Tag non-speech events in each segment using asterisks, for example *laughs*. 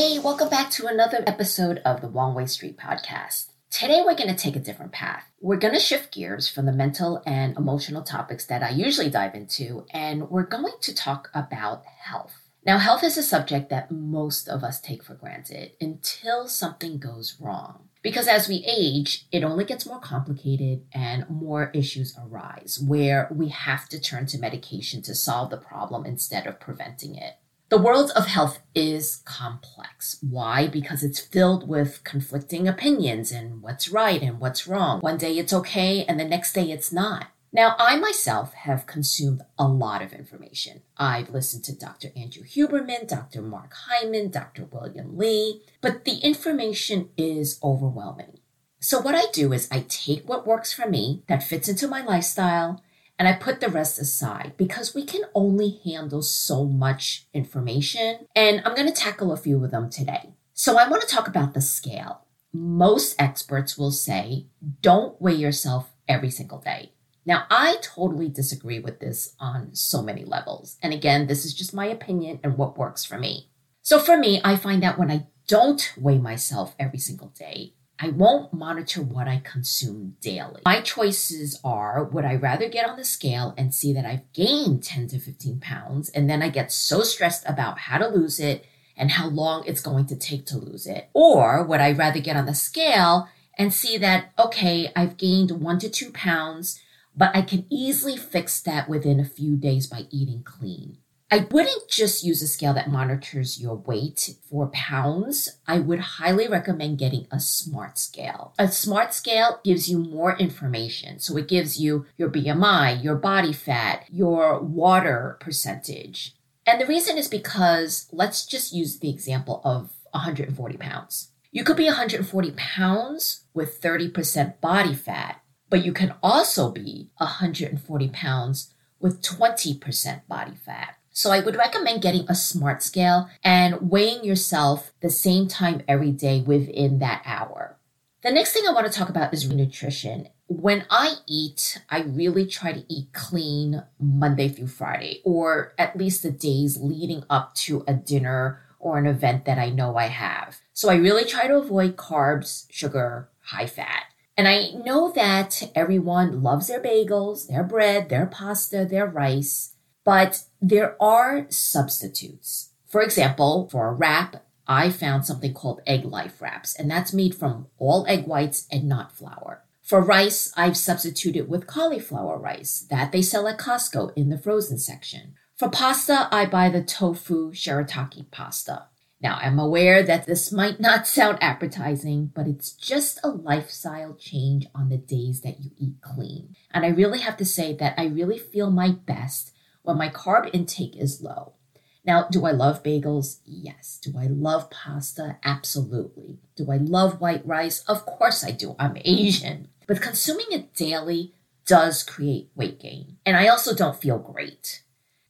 Hey, welcome back to another episode of the Wong Way Street podcast. Today, we're going to take a different path. We're going to shift gears from the mental and emotional topics that I usually dive into, and we're going to talk about health. Now, health is a subject that most of us take for granted until something goes wrong. Because as we age, it only gets more complicated and more issues arise where we have to turn to medication to solve the problem instead of preventing it. The world of health is complex. Why? Because it's filled with conflicting opinions and what's right and what's wrong. One day it's okay and the next day it's not. Now, I myself have consumed a lot of information. I've listened to Dr. Andrew Huberman, Dr. Mark Hyman, Dr. William Li, but the information is overwhelming. So, what I do is I take what works for me that fits into my lifestyle and I put the rest aside because we can only handle so much information. And I'm going to tackle a few of them today. So I want to talk about the scale. Most experts will say don't weigh yourself every single day. Now, I totally disagree with this on so many levels. And again, this is just my opinion and what works for me. So for me, I find that when I don't weigh myself every single day, I won't monitor what I consume daily. My choices are would I rather get on the scale and see that I've gained 10 to 15 pounds and then I get so stressed about how to lose it and how long it's going to take to lose it? Or would I rather get on the scale and see that, okay, I've gained one to two pounds, but I can easily fix that within a few days by eating clean? I wouldn't just use a scale that monitors your weight for pounds. I would highly recommend getting a smart scale. A smart scale gives you more information. So it gives you your BMI, your body fat, your water percentage. And the reason is because let's just use the example of 140 pounds. You could be 140 pounds with 30% body fat, but you can also be 140 pounds with 20% body fat. So I would recommend getting a smart scale and weighing yourself the same time every day within that hour. The next thing I want to talk about is nutrition. When I eat, I really try to eat clean Monday through Friday, or at least the days leading up to a dinner or an event that I know I have. So I really try to avoid carbs, sugar, high fat. And I know that everyone loves their bagels, their bread, their pasta, their rice. But there are substitutes. For example, for a wrap, I found something called Egglife Wraps, and that's made from all egg whites and not flour. For rice, I've substituted with cauliflower rice that they sell at Costco in the frozen section. For pasta, I buy the tofu shirataki pasta. Now, I'm aware that this might not *laughs* sound appetizing, but it's just a lifestyle change on the days that you eat clean. And I really have to say that I really feel my best when my carb intake is low. Now, do I love bagels? Yes. Do I love pasta? Absolutely. Do I love white rice? Of course I do. I'm Asian. But consuming it daily does create weight gain. And I also don't feel great.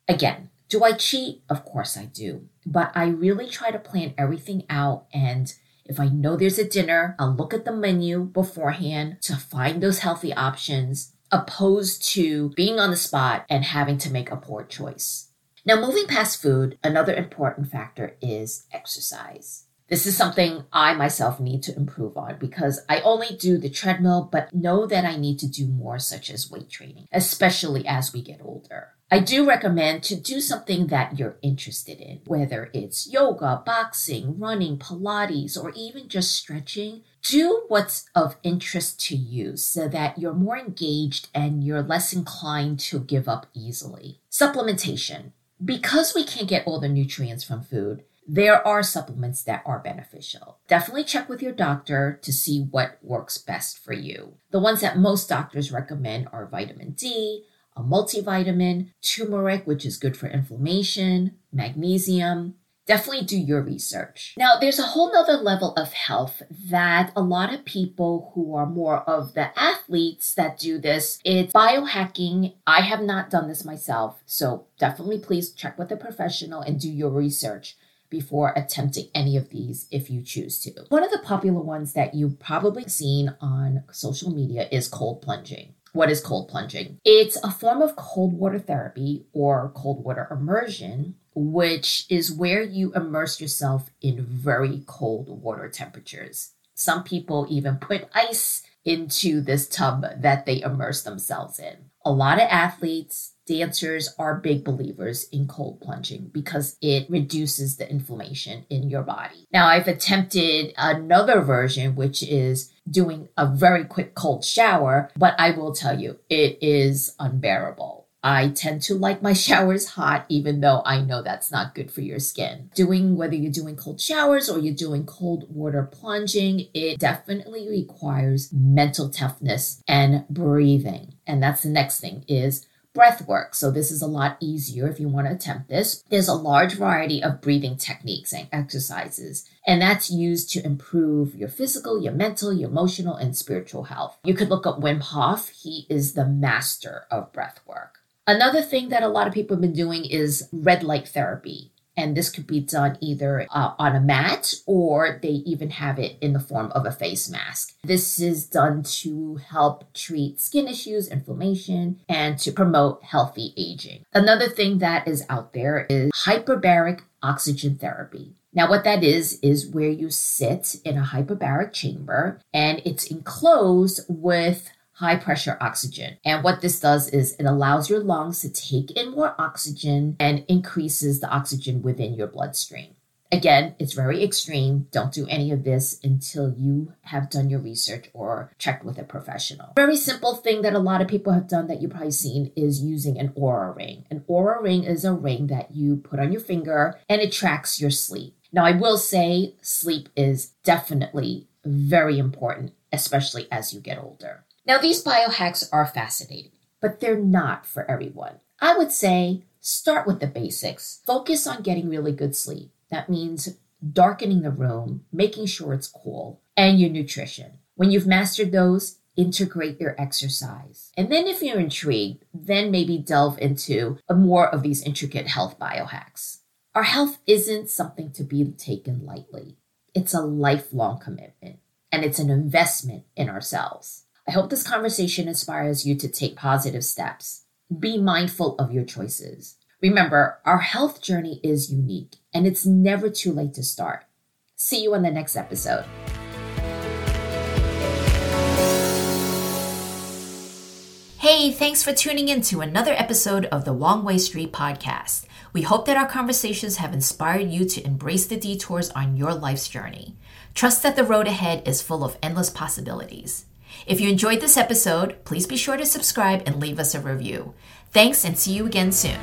Again, do I cheat? Of course I do. But I really try to plan everything out. And if I know there's a dinner, I'll look at the menu beforehand to find those healthy options opposed to being on the spot and having to make a poor choice. Now, moving past food, another important factor is exercise. This is something I myself need to improve on because I only do the treadmill, but know that I need to do more, such as weight training, especially as we get older. I do recommend to do something that you're interested in, whether it's yoga, boxing, running, Pilates, or even just stretching. Do what's of interest to you so that you're more engaged and you're less inclined to give up easily. Supplementation. Because we can't get all the nutrients from food, there are supplements that are beneficial. Definitely check with your doctor to see what works best for you. The ones that most doctors recommend are vitamin D, a multivitamin, turmeric, which is good for inflammation, magnesium. Definitely do your research. Now, there's a whole nother level of health that a lot of people who are more of the athletes that do this, it's biohacking. I have not done this myself, so definitely please check with a professional and do your research before attempting any of these if you choose to. One of the popular ones that you've probably seen on social media is cold plunging. What is cold plunging? It's a form of cold water therapy or cold water immersion which is where you immerse yourself in very cold water temperatures. Some people even put ice into this tub that they immerse themselves in. A lot of athletes, dancers are big believers in cold plunging because it reduces the inflammation in your body. Now, I've attempted another version, which is doing a very quick cold shower, but I will tell you, it is unbearable. I tend to like my *laughs* showers hot, even though I know that's not good for your skin. Doing whether you're doing cold showers or you're doing cold water plunging, it definitely requires mental toughness and breathing. And that's the next thing is breath work. So this is a lot easier if you want to attempt this. There's a large variety of breathing techniques and exercises, and that's used to improve your physical, your mental, your emotional, and spiritual health. You could look up Wim Hof. He is the master of breath work. Another thing that a lot of people have been doing is red light therapy. And this could be done either uh, on a mat or they even have it in the form of a face mask. This is done to help treat skin issues, inflammation, and to promote healthy aging. Another thing that is out there is hyperbaric oxygen therapy. Now, what that is, is where you sit in a hyperbaric chamber and it's enclosed with high pressure oxygen. And what this does is it allows your lungs to take in more oxygen and increases the oxygen within your bloodstream. Again, it's very extreme. Don't do any of this until you have done your research or checked with a professional. Very simple thing that a lot of people have done that you've probably seen is using an Oura ring. An Oura ring is a ring that you put on your finger and it tracks your sleep. Now, I will say sleep is definitely very important, especially as you get older. Now, these biohacks are fascinating, but they're not for everyone. I would say start with the basics. Focus on getting really good sleep. That means darkening the room, making sure it's cool, and your nutrition. When you've mastered those, integrate your exercise. And then, if you're intrigued, then maybe delve into more of these intricate health biohacks. Our health isn't something to be taken lightly, it's a lifelong commitment, and it's an investment in ourselves. I hope this conversation inspires you to take positive steps. Be mindful of your choices. Remember, our health journey is unique and it's never too late to start. See you on the next episode. Hey, thanks for tuning in to another episode of the Wong Way Street podcast. We hope that our conversations have inspired you to embrace the detours on your life's journey. Trust that the road ahead is full of endless possibilities. If you enjoyed this episode, please be sure to subscribe and leave us a review. Thanks and see you again soon.